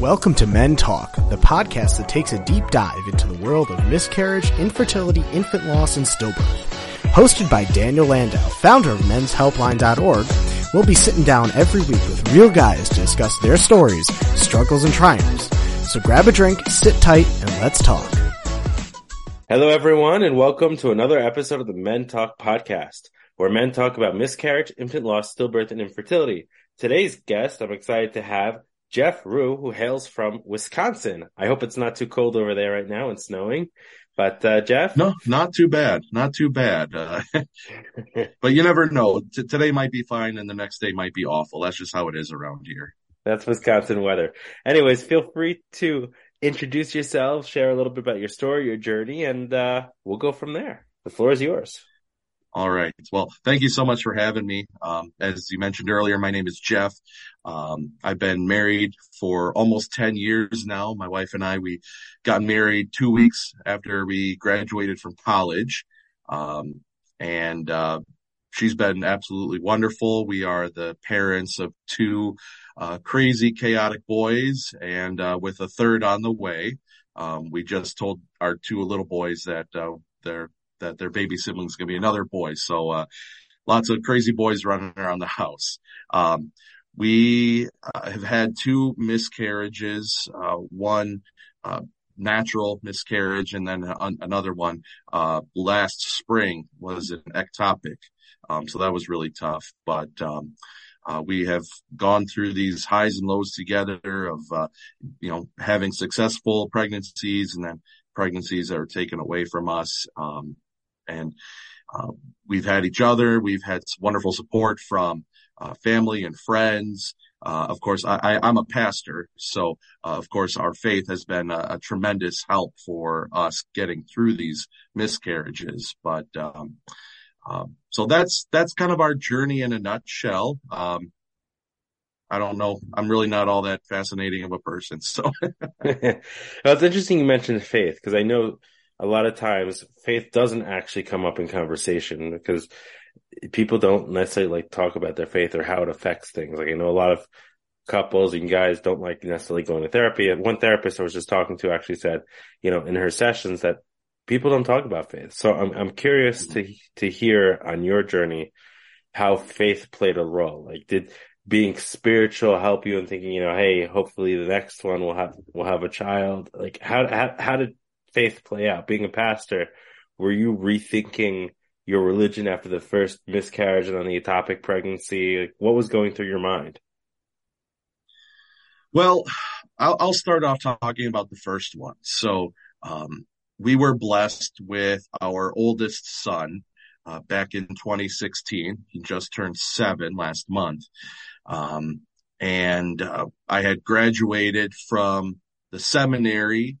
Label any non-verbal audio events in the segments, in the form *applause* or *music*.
Welcome to Men Talk, the podcast that takes a deep dive into the world of miscarriage, infertility, infant loss, and stillbirth. Hosted by Daniel Landau, founder of menshelpline.org, we'll be sitting down every week with real guys to discuss their stories, struggles, and triumphs. So grab a drink, sit tight, and let's talk. Hello, everyone, and welcome to another episode of the Men Talk podcast, where men talk about miscarriage, infant loss, stillbirth, and infertility. Today's guest, I'm excited to have Geof Rue, who hails from Wisconsin. I hope it's not too cold over there right now and snowing. But uh, Geof, no, not too bad, not too bad. Uh, *laughs* but you never know. T- today might be fine, and the next day might be awful. That's just how it is around here. That's Wisconsin weather. Anyways, feel free to introduce yourself, share a little bit about your story, your journey, and uh, we'll go from there. The floor is yours. All right. Well, thank you so much for having me. Um, as you mentioned earlier, my name is Geof. Um, I've been married for almost 10 years now. My wife and I, we got married two weeks after we graduated from college. Um, and, uh, she's been absolutely wonderful. We are the parents of two, uh, crazy, chaotic boys and, uh, with a third on the way. Um, we just told our two little boys that, uh, they're that their baby sibling is going to be another boy. So, uh, lots of crazy boys running around the house. Um, we uh, have had two miscarriages, uh, one, uh, natural miscarriage and then another one, uh, last spring was an ectopic. Um, so that was really tough, but, um, uh, we have gone through these highs and lows together of, uh, you know, having successful pregnancies and then pregnancies that are taken away from us. Um, and uh, we've had each other. We've had wonderful support from uh, family and friends. Uh, of course, I, am a pastor, so uh, of course our faith has been a, a, tremendous help for us getting through these miscarriages. But um, um, so that's that's kind of our journey in a nutshell. Um, I don't know. I'm really not all that fascinating of a person. So *laughs* well, it's interesting you mentioned faith because I know a lot of times faith doesn't actually come up in conversation because people don't necessarily like talk about their faith or how it affects things. Like I know a lot of couples and guys don't like necessarily going to therapy. And one therapist I was just talking to actually said, you know, in her sessions that people don't talk about faith. So I'm I'm curious to to hear on your journey how faith played a role. Like did being spiritual help you in thinking, you know, hey, hopefully the next one will have will have a child. Like how how, how did faith play out? Being a pastor, were you rethinking your religion after the first miscarriage and then the ectopic pregnancy? Like, what was going through your mind? Well, I'll, I'll start off talking about the first one. So, um, we were blessed with our oldest son uh, back in 2016. He just turned seven last month. Um, and uh, I had graduated from the seminary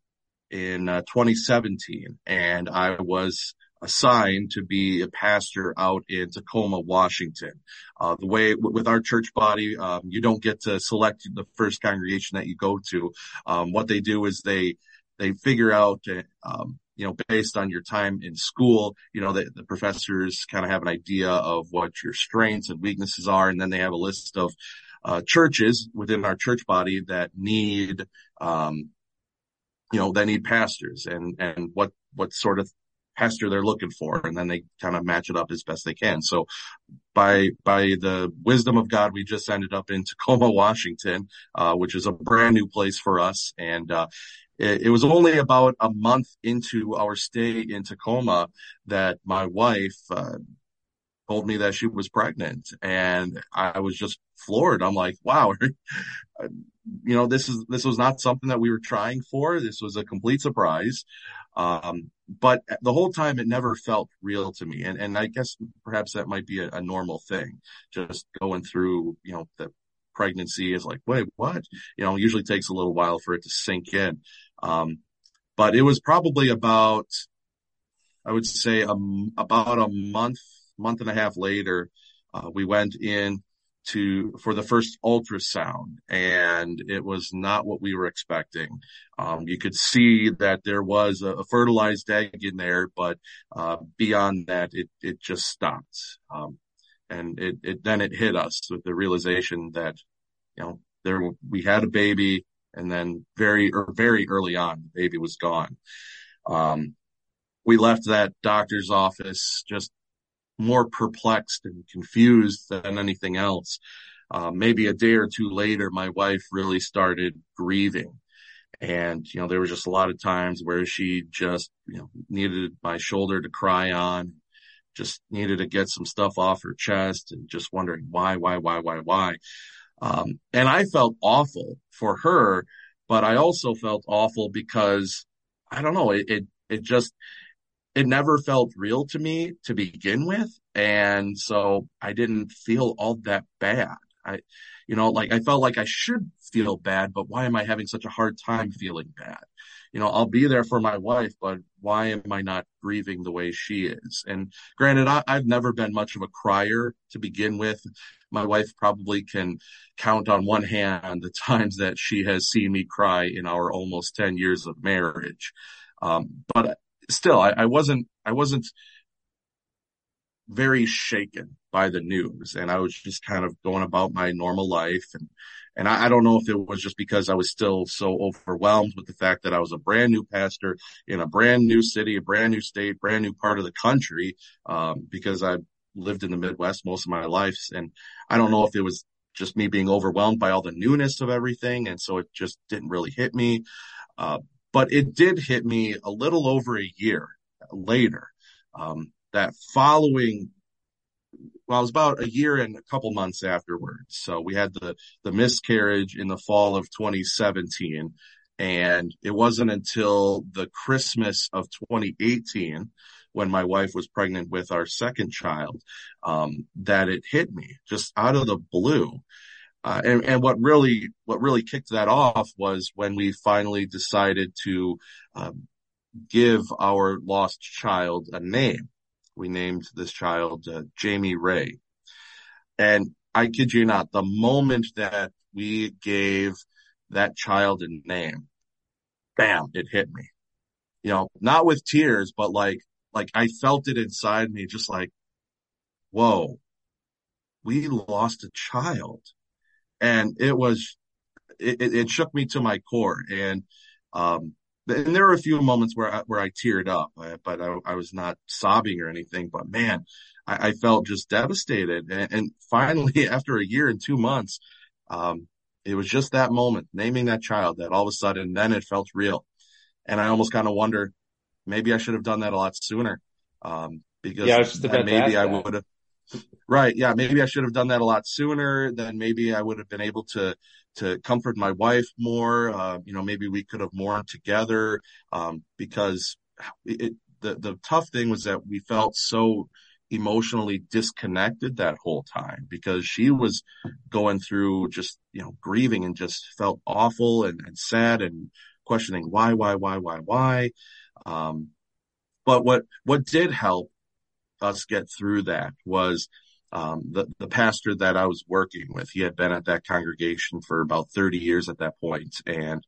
in uh, 2017 and I was assigned to be a pastor out in Tacoma, Washington. Uh, the way with our church body, um, you don't get to select the first congregation that you go to. Um, what they do is they, they figure out, um, you know, based on your time in school, you know, the, the professors kind of have an idea of what your strengths and weaknesses are. And then they have a list of, uh, churches within our church body that need, um, you know, they need pastors and, and what, what sort of pastor they're looking for. And then they kind of match it up as best they can. So by, by the wisdom of God, we just ended up in *laughs* Tacoma, Washington, uh, which is a brand new place for us. And, uh, it, was only about a month into our stay in Tacoma that my wife, uh, told me that she was pregnant and I was just floored. I'm like, wow, *laughs* you know, this is, this was not something that we were trying for. This was a complete surprise. Um, but the whole time it never felt real to me. And, and I guess perhaps that might be a, a normal thing, just going through, you know, the pregnancy is like, wait, what? You know, usually takes a little while for it to sink in. Um, but it was probably about, I would say, um, about a month, month and a half later, uh, we went in to for the first ultrasound and it was not what we were expecting um, you could see that there was a, fertilized egg in there but uh, beyond that it it just stopped um, and it, it then it hit us with the realization that you know there we had a baby And then very, or er, very early on, the baby was gone. Um, we left that doctor's office just more perplexed and confused than anything else. Uh, maybe a day or two later, my wife really started grieving. And, you know, there was just a lot of times where she just, you know, needed my shoulder to cry on, just needed to get some stuff off her chest and just wondering why, why, why, why, why. Um, and I felt awful for her, but I also felt awful because I don't know, it, it, it just, it never felt real to me to begin with. And so I didn't feel all that bad. I, you know, like I felt like I should feel bad, but why am I having such a hard time feeling bad? You know, I'll be there for my wife, but why am I not grieving the way she is? And granted, I, I've never been much of a crier to begin with. My wife probably can count on one hand the *laughs* times that she has seen me cry in our almost 10 years of marriage. Um, but still, I, I wasn't, I wasn't very shaken by the news and I was just kind of going about my normal life. And, and I, I, don't know if it was just because I was still so overwhelmed with the fact that I was a brand new pastor in a brand new city, a brand new state, brand new part of the country, um, because I lived in the Midwest most of my life. And I don't know if it was just me being overwhelmed by all the newness of everything. And so it just didn't really hit me. Uh, but it did hit me a little over a year later. Um, that following well, it was about a year and a couple months afterwards. So we had the, the miscarriage in the fall of 2017. And it wasn't until the Christmas of 2018 when my wife was pregnant with our second child, um, that it hit me just out of the blue. Uh, and, and what really, what really kicked that off was when we finally decided to, um, give our lost child a name we named this child uh, Jamie Ray. And I kid you not, the moment that we gave that child a name, bam, it hit me. You know, not with tears, but like, like I felt it inside me, just like, whoa, we lost a child. And it was, it, it shook me to my core. And, um, and there were a few moments where I, where I teared up, uh, but I, I was not sobbing or anything. But man, I, I felt just devastated. And, and, finally, *laughs* after a year and two months, um, it was just that moment, naming that child, that all of a sudden, then it felt real. And I almost kind of wonder, maybe I should have done that a lot sooner. Um, because yeah, I maybe I would have, right. Yeah. Maybe I should have done that a lot sooner. Then maybe I would have been able to, to comfort my wife more. Uh, you know, maybe we could have mourned together, um, because it, the, the tough thing was that we felt so emotionally disconnected that whole time because she was going through just, you know, grieving and just felt awful and, and sad and questioning why, why, why, why, why. Um, but what, what did help us get through that was um, the, the pastor that I was working with, he had been at that congregation for about 30 years at that point, And,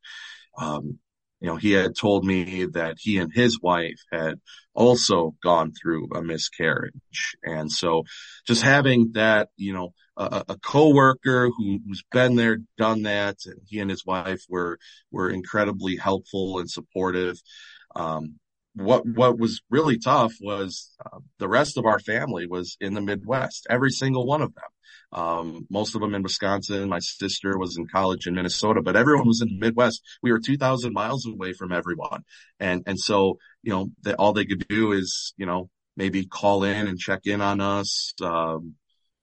um, you know, he had told me that he and his wife had also gone through a miscarriage. And so just having that, you know, a, a coworker who, who's been there, done that, and he and his wife were, were incredibly helpful and supportive. Um, what what was really tough was uh, the rest of our family was in the Midwest. Every single one of them. Um, most of them in Wisconsin. My sister was in college in Minnesota, but everyone was in the Midwest. We were 2,000 miles away from everyone, and and so you know that all they could do is you know maybe call in and check in on us, um,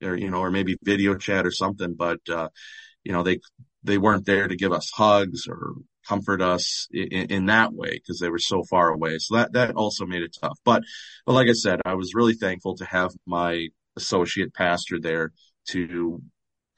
or you know, or maybe video chat or something. But uh, you know they they weren't there to give us hugs or comfort us in, in that way because they were so far away. So that, that also made it tough. But, but like I said, I was really thankful to have my associate pastor there to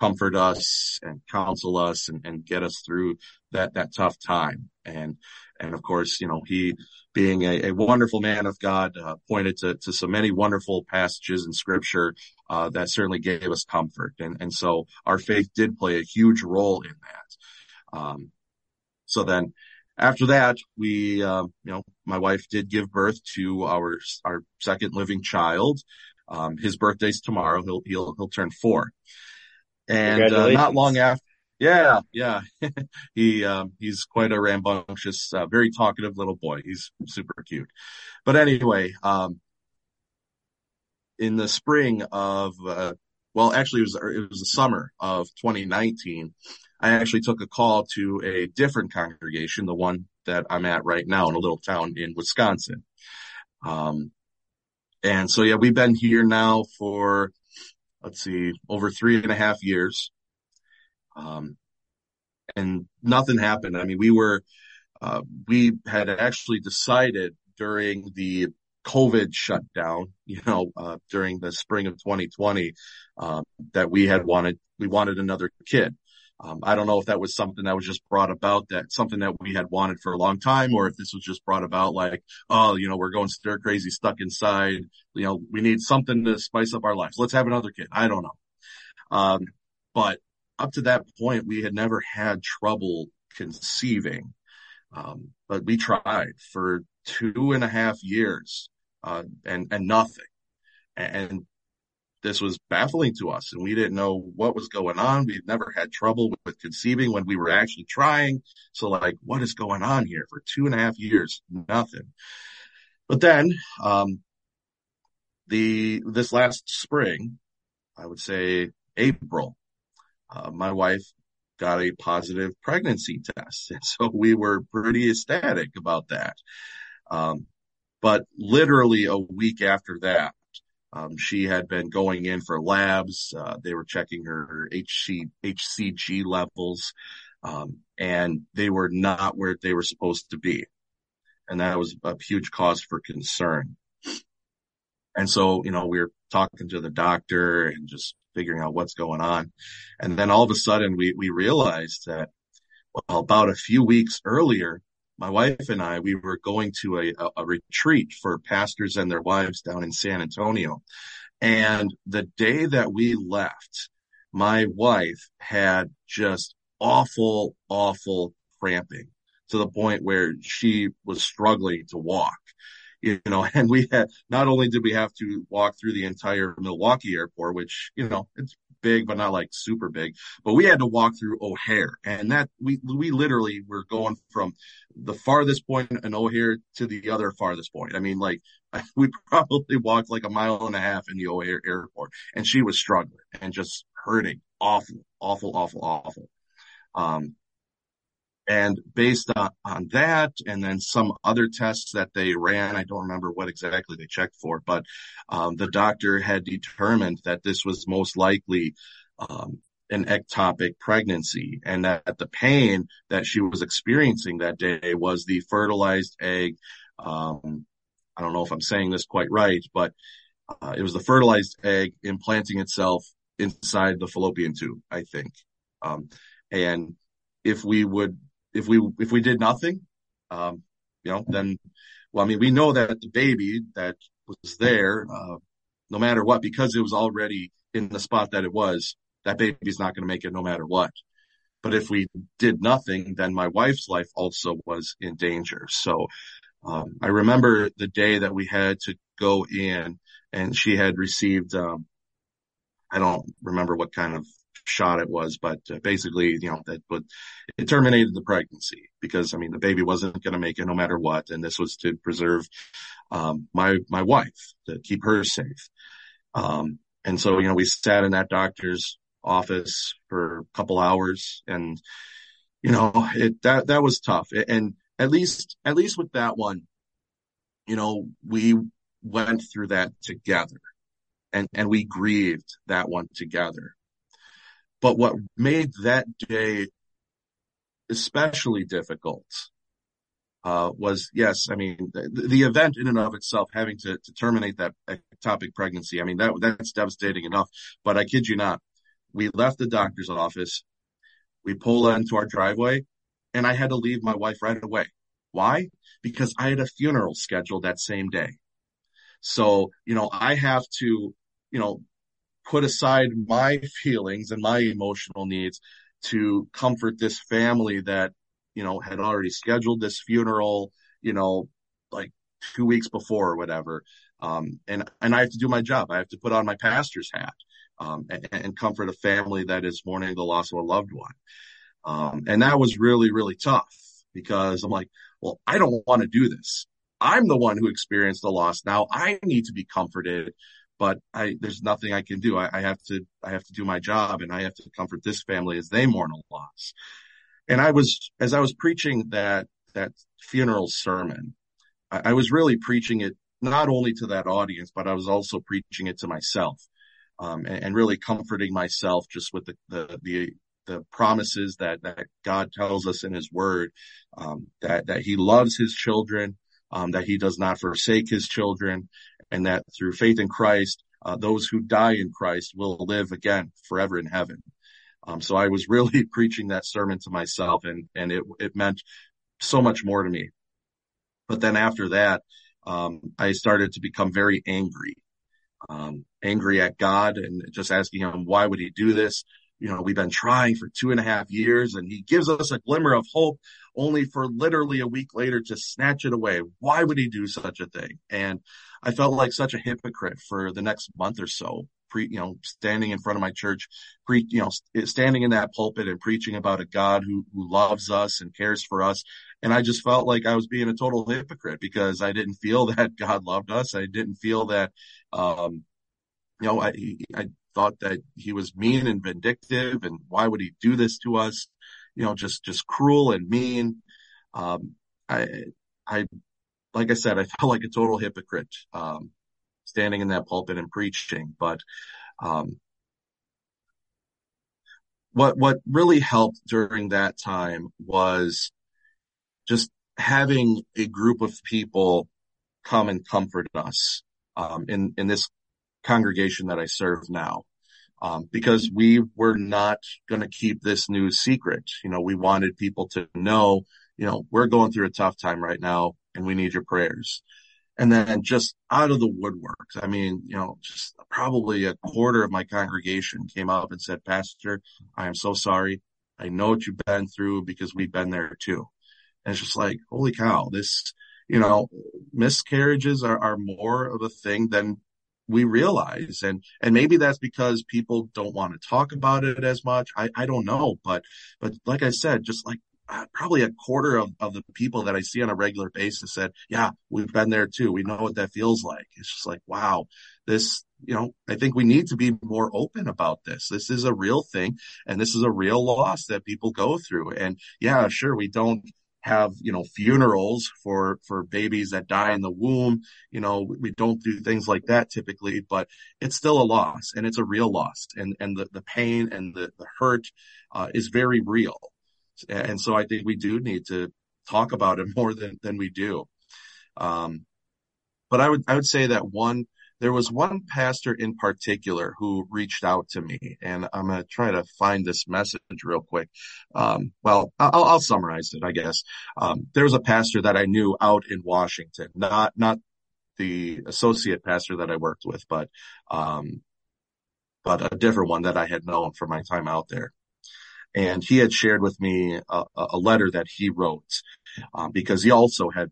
comfort us and counsel us and, and get us through that, that tough time. And, and of course, you know, he being a, a wonderful man of God, uh, pointed to, to so many wonderful passages in scripture, uh, that certainly gave us comfort. And, and so our faith did play a huge role in that. Um, so then after that, we, uh, you know, my wife did give birth to our, our second living child. Um, his birthday's tomorrow. He'll, he'll, he'll turn four. And uh, not long after, Yeah, yeah. *laughs* he um, he's quite a rambunctious, uh, very talkative little boy. He's super cute. But anyway, um, in the spring of uh, well, actually, it was it was the summer of 2019. I actually took a call to a different congregation, the one that I'm at right now in a little town in Wisconsin. Um, and so yeah, we've been here now for let's see, over three and a half years. Um, and nothing happened. I mean, we were, uh, we had actually decided during the COVID shutdown, you know, uh, during the spring of 2020, uh, that we had wanted, we wanted another kid. Um, I don't know if that was something that was just brought about that something that we had wanted for a long time, or if this was just brought about like, oh, you know, we're going stir crazy, stuck inside. You know, we need something to spice up our lives. Let's have another kid. I don't know. Um, but up to that point, we had never had trouble conceiving. Um, but we tried for two and a half years, uh, and, and nothing. And this was baffling to us and we didn't know what was going on. We'd never had trouble with, with, conceiving when we were actually trying. So like, what is going on here for two and a half years? Nothing. But then, um, the, this last spring, I would say April, uh, my wife got a positive pregnancy test. And so we were pretty ecstatic about that. Um, but literally a week after that, um, she had been going in for labs. Uh, they were checking her HC, HCG levels, um, and they were not where they were supposed to be. And that was a huge cause for concern. And so, you know, we were talking to the doctor and just figuring out what's going on. And then all of a sudden we, we realized that, well, about a few weeks earlier, my wife and I, we were going to a, a, a retreat for pastors and their wives down in San Antonio. And the day that we left, my wife had just awful, awful cramping to the point where she was struggling to walk you know, *laughs* and we had, not only did we have to walk through the entire Milwaukee airport, which, you know, it's big, but not like super big, but we had to walk through O'Hare and that we, we literally were going from the farthest point in O'Hare to the other farthest point. I mean, like *laughs* we probably walked like a mile and a half in the O'Hare airport and she was struggling and just hurting awful, awful, awful, awful. Um, and based on, on that, and then some other tests that they ran, I don't remember what exactly they checked for, but um, the doctor had determined that this was most likely um, an ectopic pregnancy and that the pain that she was experiencing that day was the fertilized egg. Um, I don't know if I'm saying this quite right, but uh, it was the fertilized egg implanting itself inside the fallopian tube, I think. Um, and if we would if we if we did nothing, um, you know, then well, I mean, we know that the baby that was there, uh, no matter what, because it was already in the spot that it was, that baby's not going to make it no matter what. But if we did nothing, then my wife's life also was in danger. So um, I remember the day that we had to go in, and she had received. Um, I don't remember what kind of shot it was, but uh, basically, you know, that would, it terminated the pregnancy because, I mean, the baby wasn't going to make it no matter what. And this was to preserve, um, my, my wife to keep her safe. Um, and so, you know, we sat in that doctor's office for a couple hours and, you know, it, that, that was tough. And at least, at least with that one, you know, we went through that together and, and we grieved that one together. But what made that day especially difficult uh, was, yes, I mean, the, the, event in and of itself, having to, to terminate that ectopic pregnancy, I mean, that that's devastating enough. But I kid you not, we left the doctor's office, we pull into our driveway, and I had to leave my wife right away. Why? Because I had a funeral scheduled that same day. So, you know, I have to, you know, put aside my feelings and my emotional needs to comfort this family that, you know, had already scheduled this funeral, you know, like two weeks before or whatever. Um, and, and I have to do my job. I have to put on my pastor's hat. um, and, and, comfort a family that is mourning the loss of a loved one. Um, and that was really, really tough because I'm like, well, I don't want to do this. I'm the one who experienced the loss. Now I need to be comforted, but I, there's nothing I can do. I, I have to, I have to do my job and I have to comfort this family as they mourn a loss. And I was, as I was preaching that, that funeral sermon, I, I was really preaching it not only to that audience, but I was also preaching it to myself. Um, and, and, really comforting myself just with the, the, the, the promises that, that God tells us in his word, um, that, that he loves his children, um, that he does not forsake his children and that through faith in Christ, uh, those who die in Christ will live again forever in heaven. Um, so I was really *laughs* preaching that sermon to myself and, and it, it meant so much more to me. But then after that, um, I started to become very angry, um, angry at God and just asking him, why would he do this? You know, we've been trying for two and a half years and he gives us a glimmer of hope only for literally a week later to snatch it away. Why would he do such a thing? And I felt like such a hypocrite for the next month or so, pre, you know, standing in front of my church, pre, you know, standing in that pulpit and preaching about a God who, who loves us and cares for us and I just felt like I was being a total hypocrite because I didn't feel *laughs* that God loved us. I didn't feel that, um, you know, I, I thought that he was mean and vindictive and why would he do this to us? You know, just, just cruel and mean. Um, I, I, like I said, I *laughs* felt like a total hypocrite, um, standing in that pulpit and preaching, but, um, what, what really helped during that time was just having a group of people come and comfort us um, in in this congregation that I serve now. Um, because we were not going to keep this news secret. You know, we wanted people to know, you know, we're going through a tough time right now and we need your prayers. And then just out of the woodworks, I mean, you know, just probably a quarter of my congregation came up and said, Pastor, I am so sorry. I know what you've been through because we've been there too. And it's just like, holy cow, this, you know, miscarriages are, are more of a thing than we realize. And, and maybe that's because people don't want to talk about it as much. I, I don't know. But, but like I said, just like uh, probably a quarter of, of the people that I see on a regular basis said, yeah, we've been there too. We know what that feels like. It's just like, wow, this, you know, I think we need to be more open about this. This is a real thing and this is a real loss that people go through. And yeah, sure, we don't have, you know, funerals for, for babies that die in the womb. You know, we don't do things like that typically, but it's still a loss and it's a real loss and, and the, the pain and the, the hurt, uh, is very real. And so I think we do need to talk about it *laughs* more than, than we do. Um, but I would, I would say that one, there was one pastor in particular who reached out to me and I'm going to try to find this message real quick. Um, well, I'll, I'll, summarize it, I guess. Um, there was a pastor that I knew out in Washington, not, not the associate pastor that I worked with, but, um, but a different one that I had known from my time out there. And he had shared with me a, a letter that he wrote, um, because he also had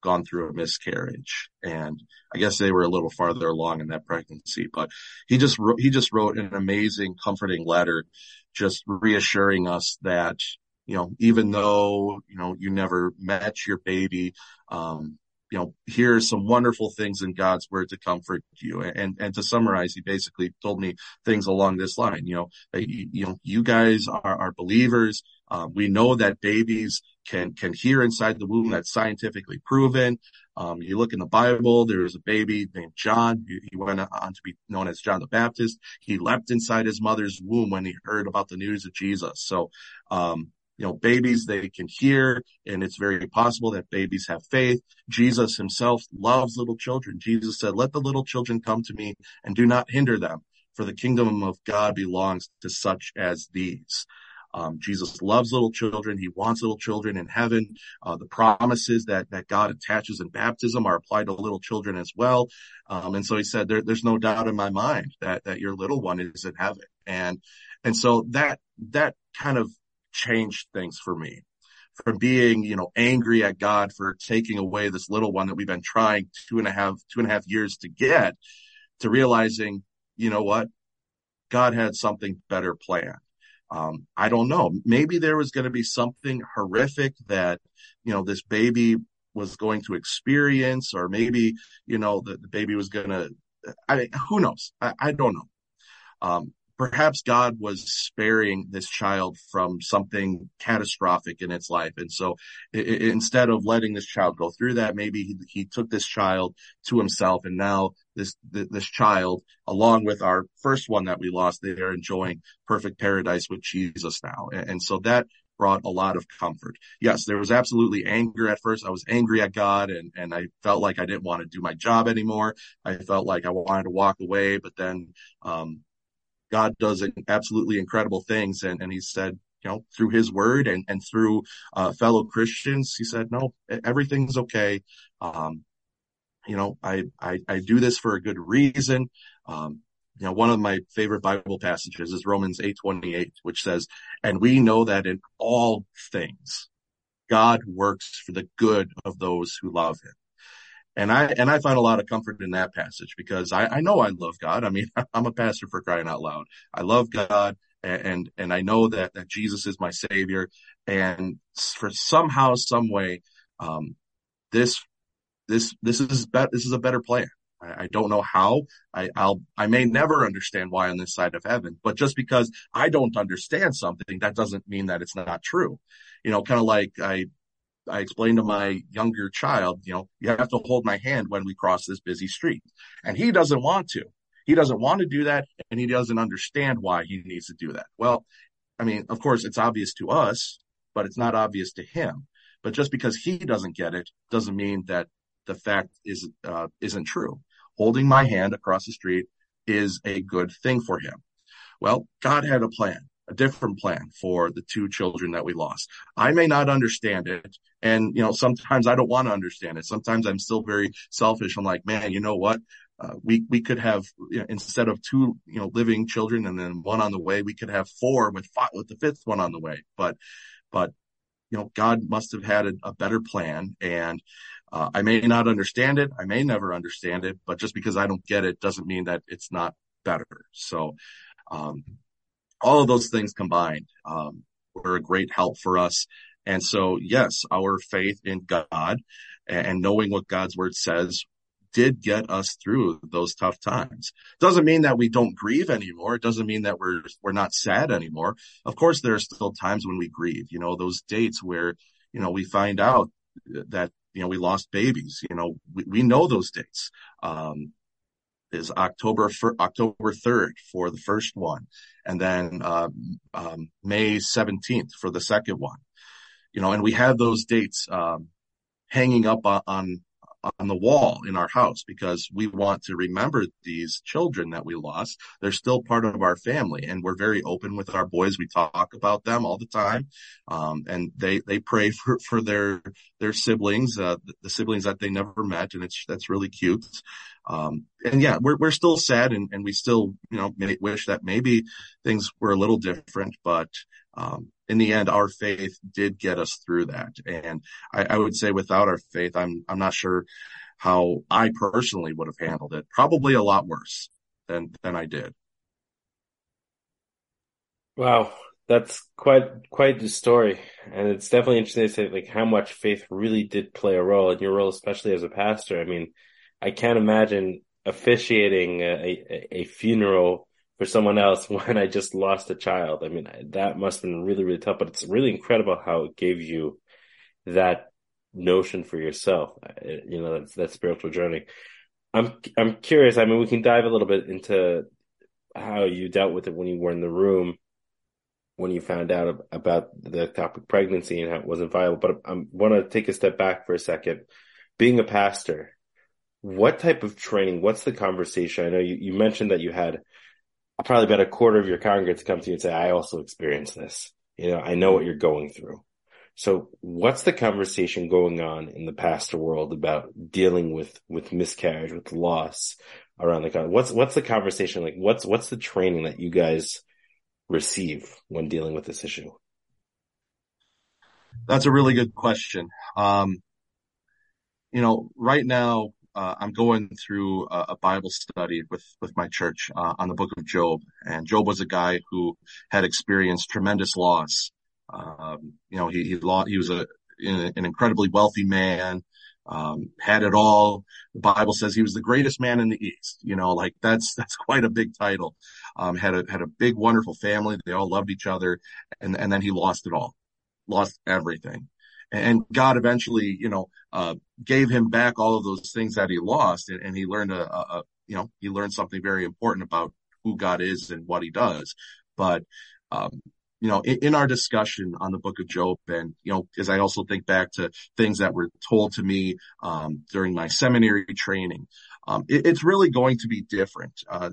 gone through a miscarriage and I guess they were a little farther along in that pregnancy, but he just wrote, he just wrote an amazing, comforting letter, just reassuring us that, you know, even though, you know, you never met your baby, um, you know, here are some wonderful things in God's word to comfort you. And, and to summarize, he basically told me things along this line, you know, you, you know, you guys are, are believers. Uh, we know that babies can, can hear inside the womb. That's scientifically proven. Um, you look in the Bible, there was a baby named John. He, he, went on to be known as John the Baptist. He leapt inside his mother's womb when he heard about the news of Jesus. So, um, you know, babies, they can hear and it's very possible that babies have faith. Jesus himself loves little children. Jesus said, let the little children come to me and do not hinder them for the kingdom of God belongs to such as these. Um, Jesus loves little children. He wants little children in heaven. Uh, the promises that, that God attaches in baptism are applied to little children as well. Um, and so he said, there, there's no doubt in my mind that, that your little one is in heaven. And, and so that, that kind of changed things for me from being, you know, angry at God for taking away this little one that we've been trying two and a half, two and a half years to get to realizing, you know what? God had something better planned. Um, I don't know. Maybe there was going to be something horrific that, you know, this baby was going to experience, or maybe, you know, the, the baby was going to, I mean, who knows? I, I don't know. Um, perhaps God was sparing this child from something catastrophic in its life. And so it, it, instead of letting this child go through that, maybe he, he took this child to himself. And now this, this child, along with our first one that we lost, they are enjoying perfect paradise with Jesus now. And, and so that brought a lot of comfort. Yes, there was absolutely anger at first. I was angry at God and, and I felt like I didn't want to do my job anymore. I felt like I wanted to walk away, but then, um, God does absolutely incredible things. And, and he said, you know, through his word and, and through, uh, fellow Christians, he said, no, everything's okay. Um, you know, I, I, I do this for a good reason. Um, you know, one of my favorite Bible passages is Romans 8:28, which says, "And we know that in all things God works for the good of those who love him." And I, and I find a lot of comfort in that passage because I, I know I love God. I mean, *laughs* I'm a pastor for crying out loud. I love God and, and, I know that, that Jesus is my savior. And for somehow, some way, um, this, this, this is, be- this is a better plan. I, I don't know how. I, I'll, I may never understand why on this side of heaven, but just because I don't understand something, that doesn't mean that it's not true. You know, kind of like I, I explained to my younger child, you know, you have to hold my hand when we cross this busy street. And he doesn't want to. He doesn't want to do that. And he doesn't understand why he needs to do that. Well, I mean, of course, it's obvious to us, but it's not obvious to him. But just because he doesn't get it doesn't mean that the fact is, uh, isn't true. Holding my hand across the street is a good thing for him. Well, God had a plan a different plan for the two children that we lost. I may not understand it. And, you know, sometimes I don't want to understand it. Sometimes I'm still very selfish. I'm like, man, you know what? Uh, we, we could have, you know, instead of two, you know, living children and then one on the way, we could have four with five, with the fifth one on the way. But, but, you know, God must have had a, a better plan and, uh, I may not understand it. I may never understand it, but just because I don't get it doesn't mean that it's not better. So, um, all of those things combined um, were a great help for us. And so, yes, our faith in God and knowing what God's word says did get us through those tough times. Doesn't mean that we don't grieve anymore. It doesn't mean that we're we're not sad anymore. Of course, there are still times when we grieve. You know, those dates where you know we find out that you know we lost babies. You know, we, we know those dates. Um, is October October 3rd for the first one, and then uh, um, May 17th for the second one. You know, and we have those dates um, hanging up on on the wall in our house because we want to remember these children that we lost. They're still part of our family and we're very open with our boys. We talk about them all the time. Um, and they, they pray *laughs* for, for their, their siblings, uh, the siblings that they never met. And it's, that's really cute. Um, and yeah, we're, we're still sad and, and we still, you know, may, wish that maybe things were a little different, but, um, in the end, our faith did get us through that. And I, I, would say without our faith, I'm, I'm not sure how I personally would have handled it. Probably a lot worse than, than I did. Wow. That's quite, quite the story. And it's definitely interesting to say like how much faith really did play a role in your role, especially as a pastor. I mean, I can't imagine officiating a, a, a funeral for someone else *laughs* when I just lost a child. I mean, that must have been really, really tough, but it's really incredible how it gave you that notion for yourself, uh, you know, that, that spiritual journey. I'm, I'm curious. I mean, we can dive a little bit into how you dealt with it when you were in the room, when you found out about the topic pregnancy and how it wasn't viable. But I want to take a step back for a second. Being a pastor, what type of training, what's the conversation? I know you, you mentioned that you had probably about a quarter of your congregants come to you and say, I also experienced this. You know, I know what you're going through. So what's the conversation going on in the pastor world about dealing with, with miscarriage, with loss around the? What's, what's the conversation like? What's, what's the training that you guys receive when dealing with this issue? That's a really good question. Um, you know, right now uh, I'm going through a, a, Bible study with with my church uh, on the Book of Job, and Job was a guy who had experienced tremendous loss. Um, you know, he he lost. He was a an incredibly wealthy man, um, had it all. The Bible says he was the greatest man in the East. You know, like that's *laughs* that's quite a big title. Um, had a had a big, wonderful family. They all loved each other, and and then he lost it all, lost everything and God eventually, you know, uh, gave him back all of those things that he lost, and, and he learned a, a, a, you know, he learned something very important about who God is and what He does. But, um, you know, in, in, our discussion on the Book of Job, and you know, as I also think back to things that were told to me um, during my seminary training, um, it, it's really going to be different. Uh,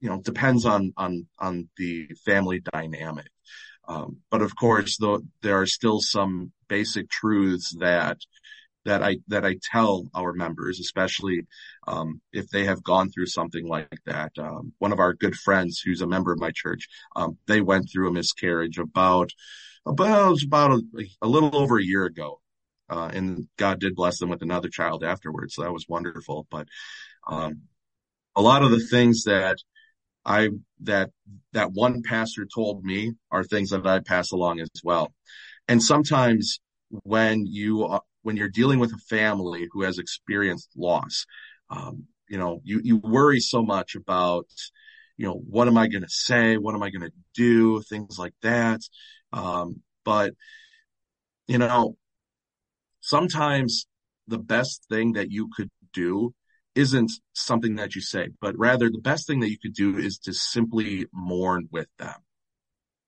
you know, depends on on on the family dynamic. Um, but of course, though, there are still some basic truths that that I that I tell our members, especially um, if they have gone through something like that. Um, one of our good friends, who's a member of my church, um, they went through a miscarriage about about about a, a little over a year ago, uh, and God did bless them with another child afterwards. So that was wonderful. But um, a lot of the things that I that that one pastor told me are things that I pass along as well. And sometimes when you uh, when you're dealing with a family who has experienced loss, um, you know, you you worry so much about, you know, what am I going to say? What am I going to do? Things like that. Um, but you know, sometimes the best thing that you could do isn't something that you say, but rather the best thing that you could do is to simply mourn with them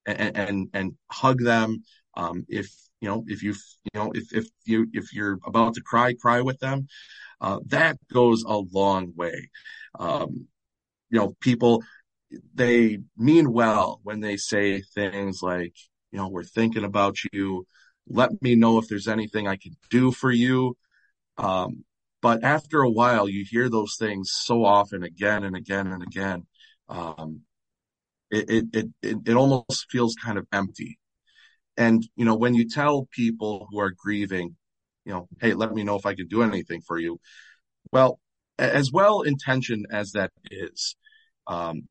and, and, and hug them. Um, if, you know, if you, you know, if, if you, if you're about to cry, cry with them, uh, that goes a long way. Um, you know, people, they mean well when they say things like, you know, we're thinking about you. Let me know if there's anything I can do for you. Um, but after a while, you hear those things so often again and again and again. Um, it, it, it, it, it almost feels kind of empty. And, you know, when you tell people who are grieving, you know, hey, let me know if I can do anything for you. Well, as well intentioned as that is, um,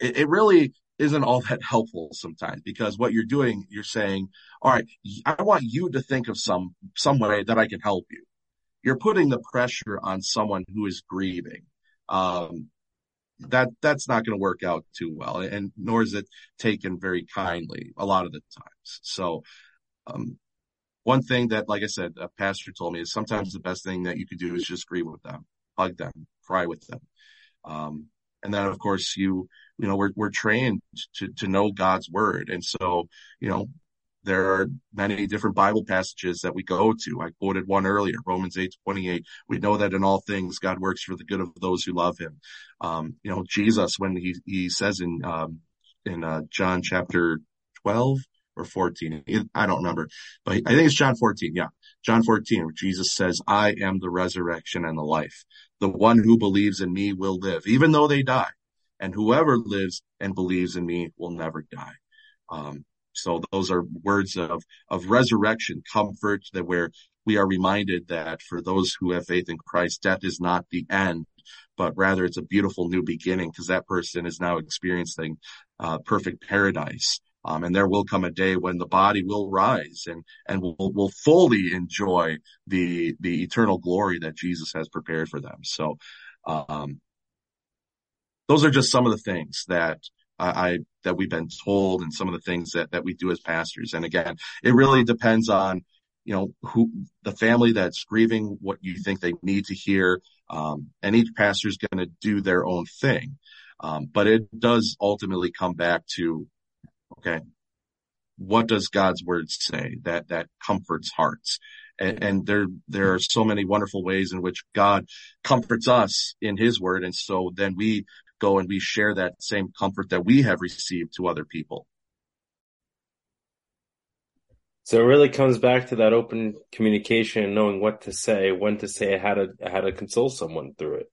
it, it really isn't all that *laughs* helpful sometimes because what you're doing, you're saying, all right, I want you to think of some, some way that I can help you you're putting the pressure on someone who is grieving. Um, that that's not going to work out too well, and nor is it taken very kindly a lot of the times. So, um, one thing that, like I said, a pastor told me is sometimes the best thing that you could do is just grieve with them, hug them, cry with them. Um, and then of course you, you know, we're, we're trained to, to know God's word. And so, you know, there are many different Bible passages that we go to. I quoted one earlier, Romans 8, 28. We know that in all things, God works for the good of those who love him. Um, you know, Jesus, when he, he says in, um, in, uh, John chapter 12 or 14, I don't remember, but I think it's John 14. Yeah. John 14, where Jesus says, I am the resurrection and the life. The one who believes in me will live, even though they die. And whoever lives and believes in me will never die. Um, so those are words of, of resurrection, comfort that where we are reminded that for those who have faith in Christ, death is not the end, but rather it's a beautiful new beginning because that person is now experiencing uh, perfect paradise. Um, and there will come a day when the body will rise and, and will, will fully enjoy the, the eternal glory that Jesus has prepared for them. So, um, those are just some of the things that I, that we've been told and some of the things that, that we do as pastors. And again, it really depends on, you know, who the family that's grieving, what you think they need to hear. Um, and each pastor is going to do their own thing. Um, but it does ultimately come back to, okay, what does God's word say that, that comforts hearts? And, and, there, there are so many wonderful ways in which God comforts us in his word. And so then we go and we share that same comfort that we have received to other people. So it really comes back to that open communication, knowing what to say, when to say, how to how to console someone through it.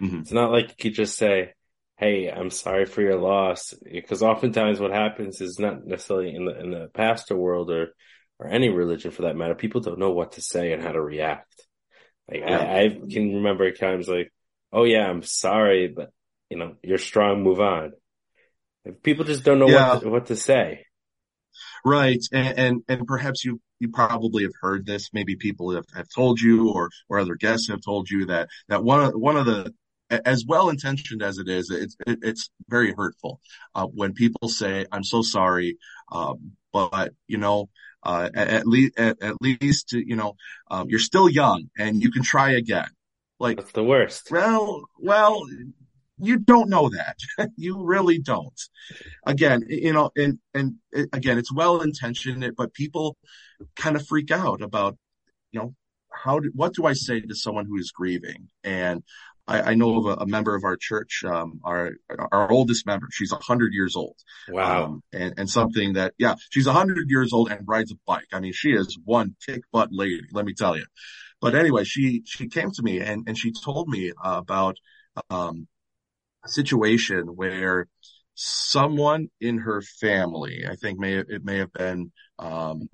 Mm-hmm. It's not like you could just say, "Hey, I'm sorry for your loss," because oftentimes what happens is not necessarily in the in the pastor world or or any religion for that matter. People don't know what to say and how to react. Like yeah. I, I can remember times like, oh yeah, I'm sorry, but you know, you're strong, move on. People just don't know yeah. what, to, what to say. Right. And, and, and, perhaps you, you probably have heard this. Maybe people have, have told you or, or other guests have told you that, that one of, one of the, as well intentioned as it is, it's, it, it's very hurtful. Uh, when people say, I'm so sorry. Um, but you know, uh, at, at least, at, at, least, you know, um, you're still young and you can try again. Like, that's the worst. Well, well, you don't know that. *laughs* you really don't. Again, you know, and, and again, it's well intentioned, but people kind of freak out about, you know, how do, what do I say to someone who is grieving? And I, I know of a, a, member of our church, um, our, our oldest member. She's a hundred years old. Wow. Um, and, and something that, yeah, she's a hundred years old and rides a bike. I mean, she is one kick butt lady, let me tell you. But anyway, she, she came to me and, and she told me uh, about, um, situation where someone in her family, I think may it may have been um,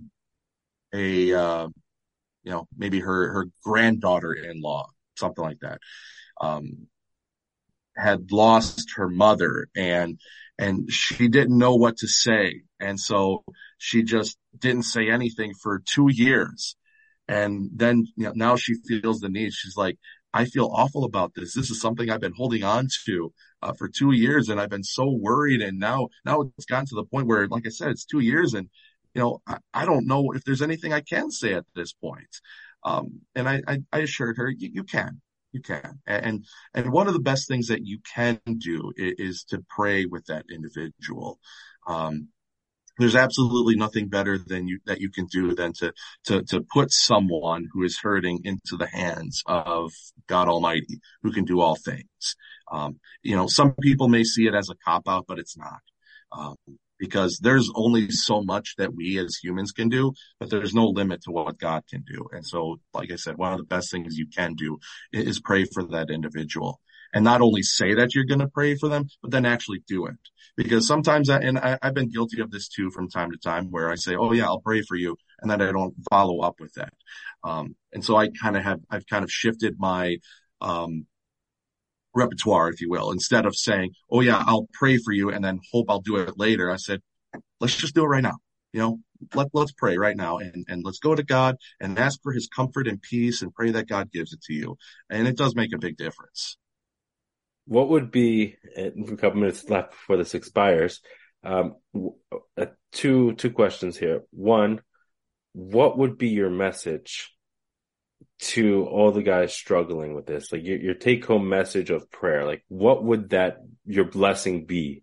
a uh, you know maybe her her granddaughter-in-law, something like that, um, had lost her mother and and she didn't know what to say, and so she just didn't say anything for two years. And then you know, now she feels the need. She's like, I feel awful about this. This is something I've been holding on to uh, for two years, and I've been so worried. And now, now it's gotten to the point where, like I said, it's two years, and you know, I, I don't know if there's anything I can say at this point. Um, and I, I, I, assured her, you, can, you can. And and one of the best things that you can do is, is to pray with that individual. Um, there's absolutely nothing better than you that you can do than to to to put someone who is hurting into the hands of God Almighty, who can do all things. Um, you know, some people may see it as a cop out, but it's not. Um, because there's only so much that we as humans can do, but there's no limit to what God can do. And so, like I said, one of the best things you can do is pray for that individual and not only say that you're going to pray for them, but then actually do it. Because sometimes, I, and I, have been guilty of this too from time to time where I say, Oh yeah, I'll pray for you. And then I don't follow up with that. Um, and so I kind of have, I've kind of shifted my, um, repertoire, if you will, instead of saying, Oh yeah, I'll pray for you and then hope I'll do it later. I said, let's just do it right now. You know, let, let's pray right now and, and let's go to God and ask for his comfort and peace and pray that God gives it to you. And it does make a big difference what would be a couple minutes left before this expires? Um, uh, two two questions here. One, what would be your message to all the guys struggling with this? Like your, your take home message of prayer. Like what would that your blessing be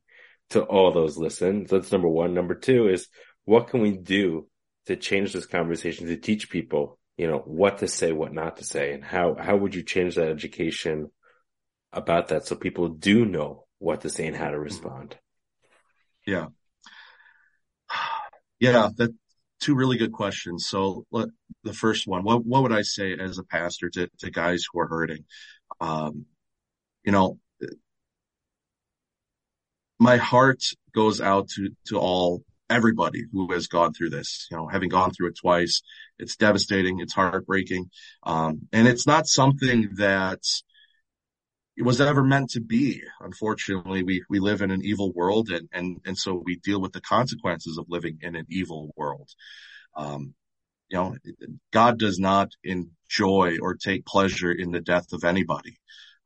to all those listeners? That's number one. Number two is what can we do to change this conversation to teach people, you know, what to say, what not to say, and how how would you change that education? About that so people do know what to say and how to respond? Yeah. *sighs* Yeah, that two really good questions. So let, the first one, what, what would I say as a pastor to, to guys who are hurting? Um, you know, my heart goes out to, to all, everybody who has gone through this, you know, having gone through it twice. It's devastating. It's heartbreaking. Um, and it's not something that, it was ever meant to be. Unfortunately, we, we live in an evil world and, and, and so we deal with the consequences of living in an evil world. Um, you know, God does not enjoy or take pleasure in the death of anybody.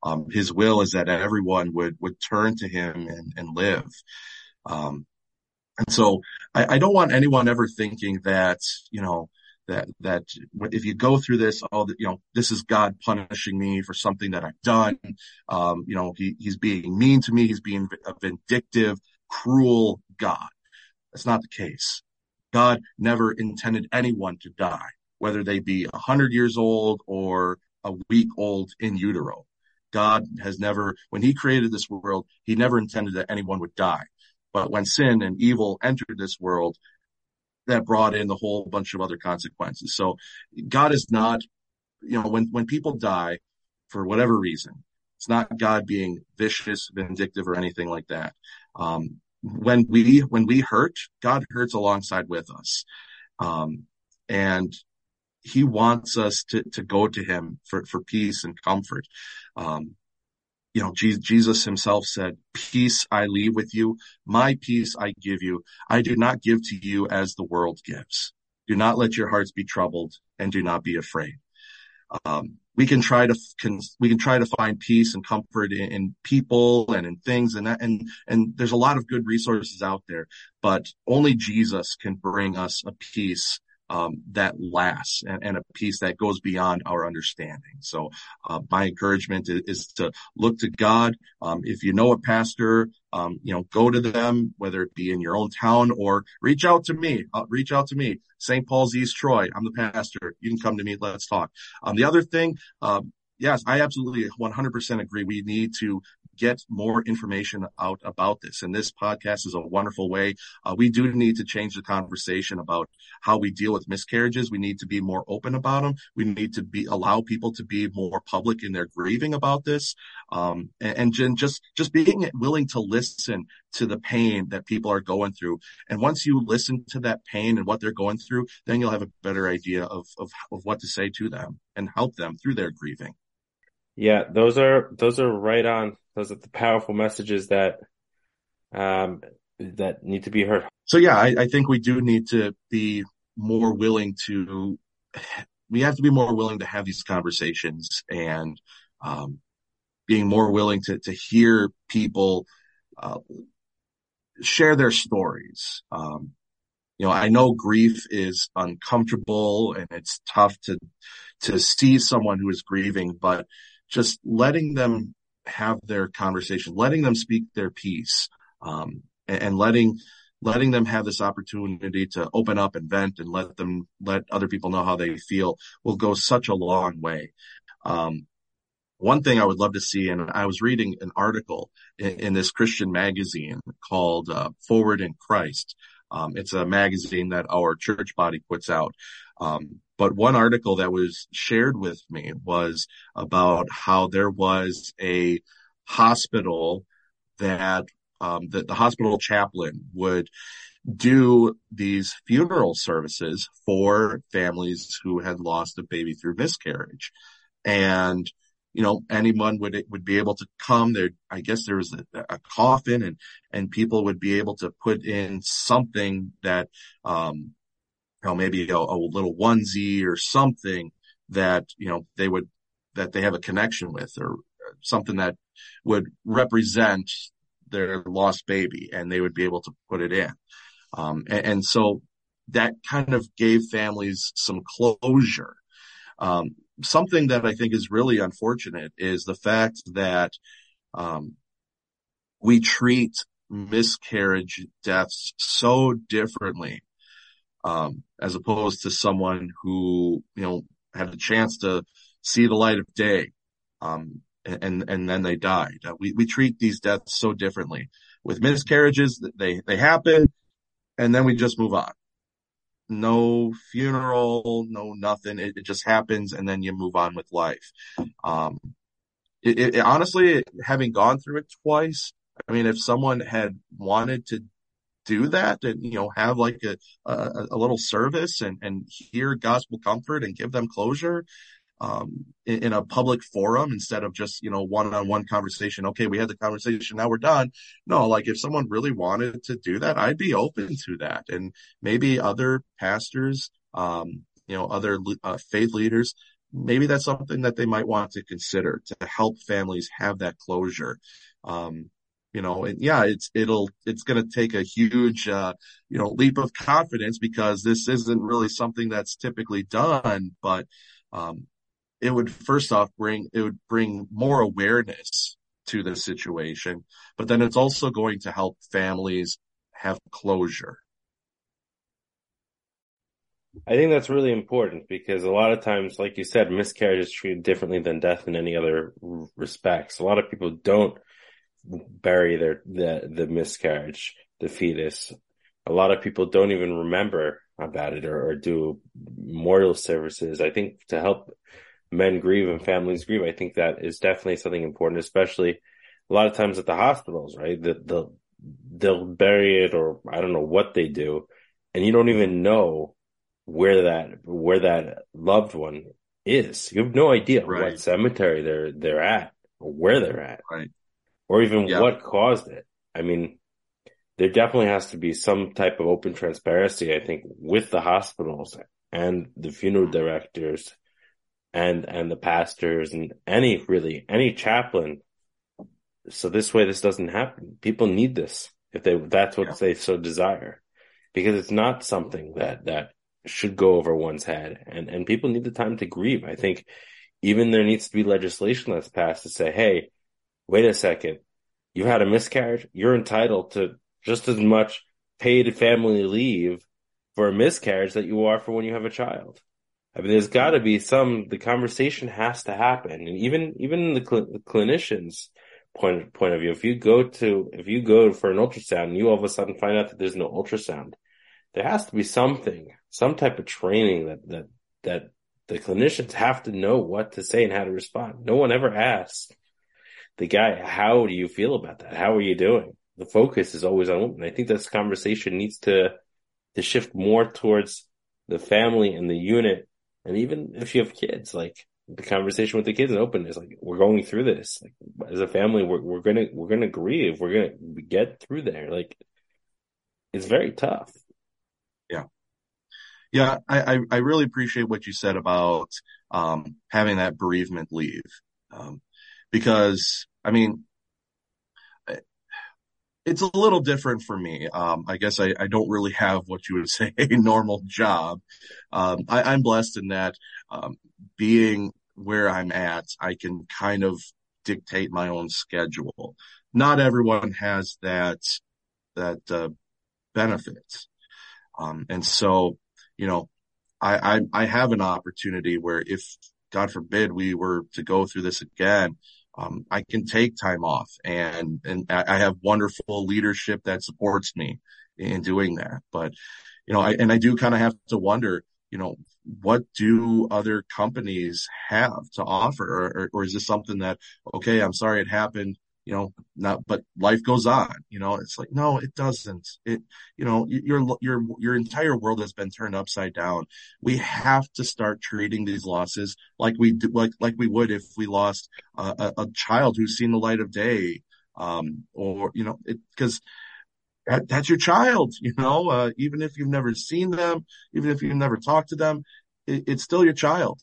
Um, his will is that everyone would, would turn to him and, and live. Um, and so I, I don't want anyone ever thinking that, you know, that that if you go through this, oh, you know, this is God punishing me for something that I've done. Um, you know, he, he's being mean to me. He's being a vindictive, cruel God. That's not the case. God never intended anyone to die, whether they be a hundred years old or a week old in utero. God has never, when he created this world, he never intended that anyone would die. But when sin and evil entered this world, that brought in a whole bunch of other consequences. So God is not, you know, when, when people die for whatever reason, it's not God being vicious, vindictive, or anything like that. Um, when we, when we hurt, God hurts alongside with us. Um, and he wants us to, to go to him for, for peace and comfort. Um, you know, Jesus himself said, peace I leave with you. My peace I give you. I do not give to you as the world gives. Do not let your hearts be troubled and do not be afraid. Um, we can try to can, we can try to find peace and comfort in, in, people and in things and that and and there's a lot of good resources out there but only jesus can bring us a peace um, that lasts and, and, a peace that goes beyond our understanding. So, uh, my encouragement is, is, to look to God. Um, if you know a pastor, um, you know, go to them, whether it be in your own town or reach out to me. Uh, reach out to me. St. Paul's East Troy. I'm the pastor. You can come to me. Let's talk. Um, the other thing, um, yes, I absolutely 100% agree. We need to get more information out about this. And this podcast is a wonderful way. Uh, we do need to change the conversation about how we deal with miscarriages. We need to be more open about them. We need to be allow people to be more public in their grieving about this. Um, and, and just just being willing to listen to the pain that people are going through. And once you listen to that pain and what they're going through, then you'll have a better idea of, of, of what to say to them and help them through their grieving. Yeah, those are those are right on. Those are the powerful messages that um that need to be heard. So yeah, I, I think we do need to be more willing to. We have to be more willing to have these conversations and um, being more willing to to hear people uh, share their stories. Um, you know, I know grief is uncomfortable and it's tough to to see someone who is grieving, but just letting them have their conversation, letting them speak their piece, um, and, and, letting letting them have this opportunity to open up and vent and let them let other people know how they feel will go such a long way. Um, one thing I would love to see, and I was reading an article in, in this Christian magazine called uh, Forward in Christ. Um, it's a magazine that our church body puts out. Um, but one article that was shared with me was about how there was a hospital that um, that the hospital chaplain would do these funeral services for families who had lost a baby through miscarriage. And, you know, anyone would, would be able to come there. I guess there was a, a coffin and, and people would be able to put in something that, um, you know, maybe a, a little onesie or something that, you know, they would, that they have a connection with or something that would represent their lost baby and they would be able to put it in. Um, and, and, so that kind of gave families some closure. Um, something that I think is really unfortunate is the fact that, um, we treat miscarriage deaths so differently um, as opposed to someone who, you know, had a chance to see the light of day, um, and, and then they died. Uh, we, we treat these deaths so differently. With miscarriages, they, they happen and then we just move on. No funeral, no nothing. It, it just happens and then you move on with life. Um, it, it, honestly, having gone through it twice, I mean, if someone had wanted to do that and, you know, have like a, a, a little service and, and hear gospel comfort and give them closure, um, in, in, a public forum instead of just, you know, one-on-one conversation. Okay. We had the conversation. Now we're done. No, like if someone really wanted to do that, I'd be open to that. And maybe other pastors, um, you know, other uh, faith leaders, maybe that's something that they might want to consider to help families have that closure. Um, you know, and yeah, it's, it'll, it's going to take a huge, uh, you know, leap of confidence because this isn't really something that's typically done, but, um, it would first off bring, it would bring more awareness to the situation, but then it's also going to help families have closure. I think that's really important because a lot of times, like you said, miscarriage is treated differently than death in any other respects. A lot of people don't bury their the the miscarriage, the fetus. A lot of people don't even remember about it or, or do memorial services. I think to help men grieve and families grieve, I think that is definitely something important, especially a lot of times at the hospitals, right? That they'll they'll bury it or I don't know what they do, and you don't even know where that where that loved one is. You have no idea Right. what cemetery they're they're at or where they're at Right. Or even Yeah. what caused it. I mean, there definitely has to be some type of open transparency, I think, with the hospitals and the funeral mm-hmm. directors and and the pastors and any really any chaplain. So this way this doesn't happen. People need this if they that's what Yeah. they so desire. Because it's not something that that should go over one's head and and people need the time to grieve. I think even there needs to be legislation that's passed to say, hey, wait a second, you had a miscarriage, you're entitled to just as much paid family leave for a miscarriage that you are for when you have a child. I mean, there's got to be some. The conversation has to happen, and even even the, cl- the clinicians' point point of view. If you go to if you go for an ultrasound, and you all of a sudden find out that there's no ultrasound, there has to be something, some type of training that that that the clinicians have to know what to say and how to respond. No one ever asks the guy, "How do you feel about that? How are you doing?" The focus is always on women. I think this conversation needs to to shift more towards the family and the unit and even if you have kids, like the conversation with the kids and openness, like we're going through this, like as a family, we're we're gonna we're gonna grieve, we're gonna get through there. Like it's very tough. Yeah, I, I, I really appreciate what you said about um, having that bereavement leave. Um, because, I mean, it's a little different for me. Um, I guess I, I don't really have what you would *laughs* say a normal job. Um, I, I'm blessed in that um, being where I'm at, I can kind of dictate my own schedule. Not everyone has that that uh, benefit, um, and so you know, I, I I have an opportunity where if God forbid we were to go through this again, um, I can take time off and, and I have wonderful leadership that supports me in doing that. But, you know, I, and I do kind of have to wonder, you know, what do other companies have to offer? Or, or, or is this something that, okay, I'm sorry it happened, you know, not, but life goes on, you know, it's like, no, it doesn't. It, you know, your, your, your entire world has been turned upside down. We have to start treating these losses like we do, like, like we would if we lost a, a, child who's seen the light of day. Um, or, you know, it, cause that, that's your child, you know, uh, even if you've never seen them, even if you've never talked to them, it, it's still your child.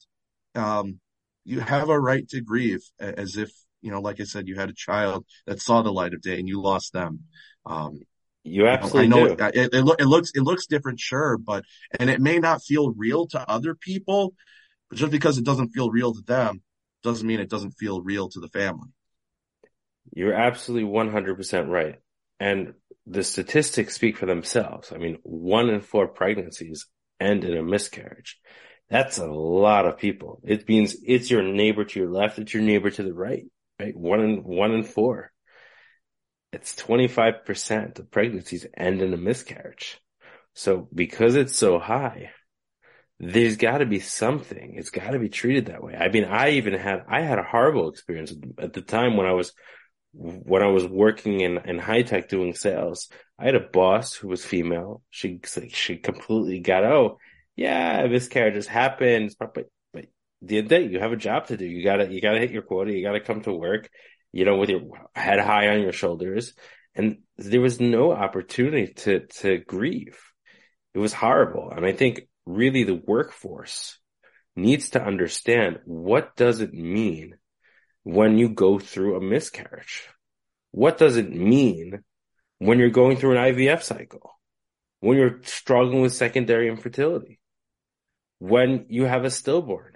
Um, you have a right to grieve as if, you know, like I said, you had a child that saw the light of day and you lost them. Um, You I absolutely know do. it, it, it, look, it looks, it looks different, sure, but, and it may not feel real to other people, but just because it doesn't feel real to them doesn't mean it doesn't feel real to the family. You're absolutely 100% right. And the statistics speak for themselves. I mean, one in four pregnancies end in a miscarriage. That's a lot of people. It means it's your neighbor to your left. It's your neighbor to the right, right? One in, one in four. It's 25% of pregnancies end in a miscarriage. So because it's so high, there's got to be something. It's got to be treated that way. I mean, I even had, I had a horrible experience at the time when I was, when I was working in, in high tech doing sales. I had a boss who was female. She, she completely got, oh, yeah, miscarriages happen. At the end day, you have a job to do. You gotta, you gotta hit your quota. You gotta come to work, you know, with your head high on your shoulders. And there was no opportunity to, to grieve. It was horrible. And I think really the workforce needs to understand what does it mean when you go through a miscarriage? What does it mean when you're going through an IVF cycle? When you're struggling with secondary infertility? When you have a stillborn?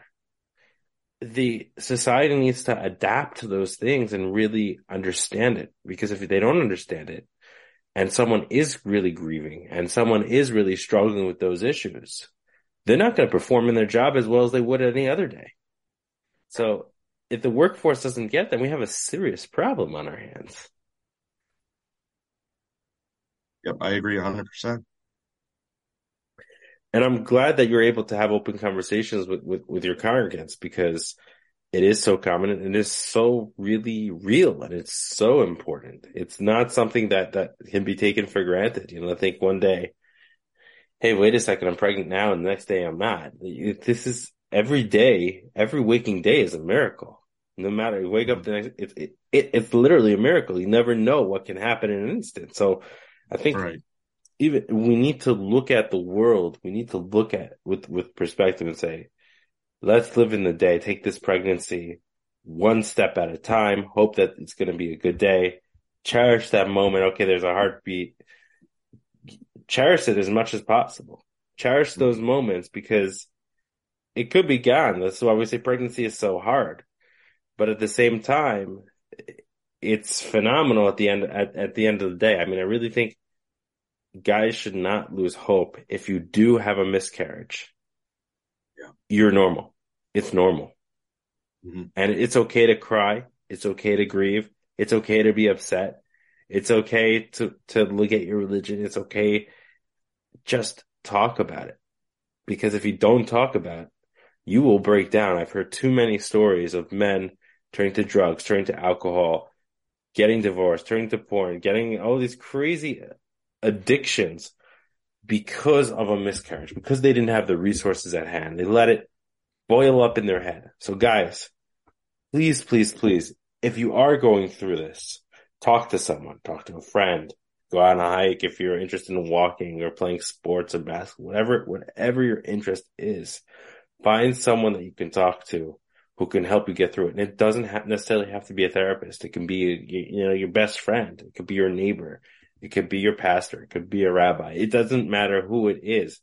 The society needs to adapt to those things and really understand it because if they don't understand it and someone is really grieving and someone is really struggling with those issues, they're not going to perform in their job as well as they would any other day. So if the workforce doesn't get them, we have a serious problem on our hands. Yep, I agree 100%. And I'm glad that you're able to have open conversations with, with, with your congregants because it is so common and it is so really real and it's so important. It's not something that, that can be taken for granted. You know, I think one day hey, wait a second, I'm pregnant now, and the next day I'm not. This is every day, every waking day is a miracle. No matter you wake up the next, it, it, it, it's literally a miracle. You never know what can happen in an instant. So I think right. Even we need to look at the world. We need to look at with, with perspective and say, let's live in the day, take this pregnancy one step at a time, hope that it's going to be a good day, cherish that moment. Okay. There's a heartbeat. Cherish it as much as possible. Cherish mm-hmm. those moments because it could be gone. That's why we say pregnancy is so hard. But at the same time, it's phenomenal at the end at, at the end of the day. I mean, I really think guys should not lose hope. If you do have a miscarriage, yeah. you're normal. It's normal. Mm-hmm. And it's okay to cry. It's okay to grieve. It's okay to be upset. It's okay to, to look at your religion. It's okay. Just talk about it. Because if you don't talk about it, you will break down. I've heard too many stories of men turning to drugs, turning to alcohol, getting divorced, turning to porn, getting all these crazy addictions because of a miscarriage, because they didn't have the resources at hand. They let it boil up in their head. So guys, please, please, please, if you are going through this, talk to someone, talk to a friend, go on a hike if you're interested in walking or playing sports or basketball, whatever, whatever your interest is find someone that you can talk to who can help you get through it. And it doesn't necessarily have to be a therapist. It can be, you know, your best friend. It could be your neighbor. It could be your pastor. It could be a rabbi. It doesn't matter who it is.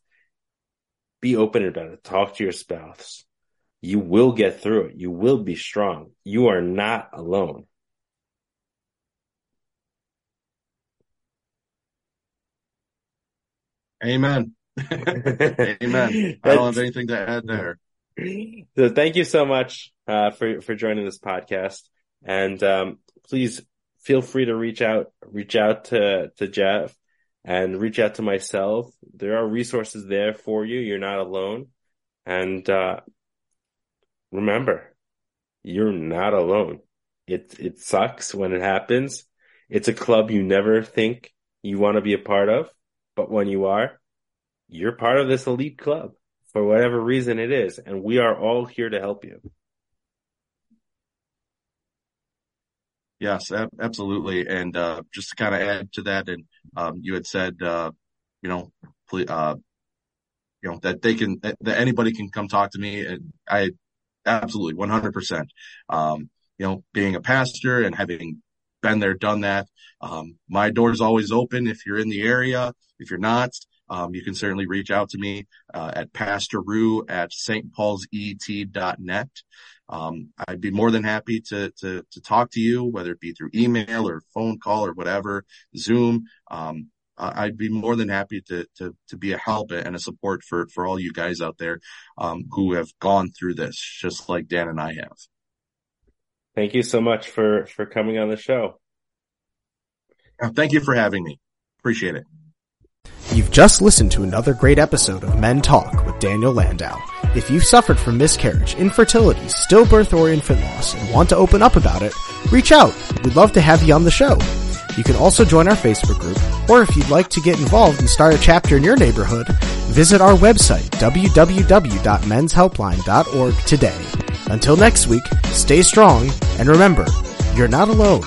Be open about it. Talk to your spouse. You will get through it. You will be strong. You are not alone. Amen. *laughs* Amen. I don't have anything to add there. So thank you so much uh, for for joining this podcast, and um, please feel free to reach out reach out to to Geof and reach out to myself. There are resources there for you. You're not alone, and uh, remember, you're not alone. It it sucks when it happens. It's a club you never think you want to be a part of, but when you are, you're part of this elite club for whatever reason it is, and we are all here to help you. Yes, absolutely. And uh, just to kind of add to that, and um, you had said, uh, you know, uh, you know that they can that anybody can come talk to me, and I absolutely 100. Um, percent You know, being a pastor and having been there, done that, um, my door is always open. If you're in the area, if you're not, um, you can certainly reach out to me uh, at pastoru at stpaulset.net. Um, I'd be more than happy to, to, to talk to you, whether it be through email or phone call or whatever, Zoom. Um, I'd be more than happy to, to, to be a help and a support for, for all you guys out there, um, who have gone through this, just like Dan and I have. Thank you so much for, for coming on the show. Thank you for having me. Appreciate it. You've just listened to another great episode of Men Talk with Daniel Landau. If you've suffered from miscarriage, infertility, stillbirth, or infant loss and want to open up about it, reach out. We'd love to have you on the show. You can also join our Facebook group, or if you'd like to get involved and start a chapter in your neighborhood, visit our website, www.menshelpline.org today. Until next week, stay strong, and remember, you're not alone.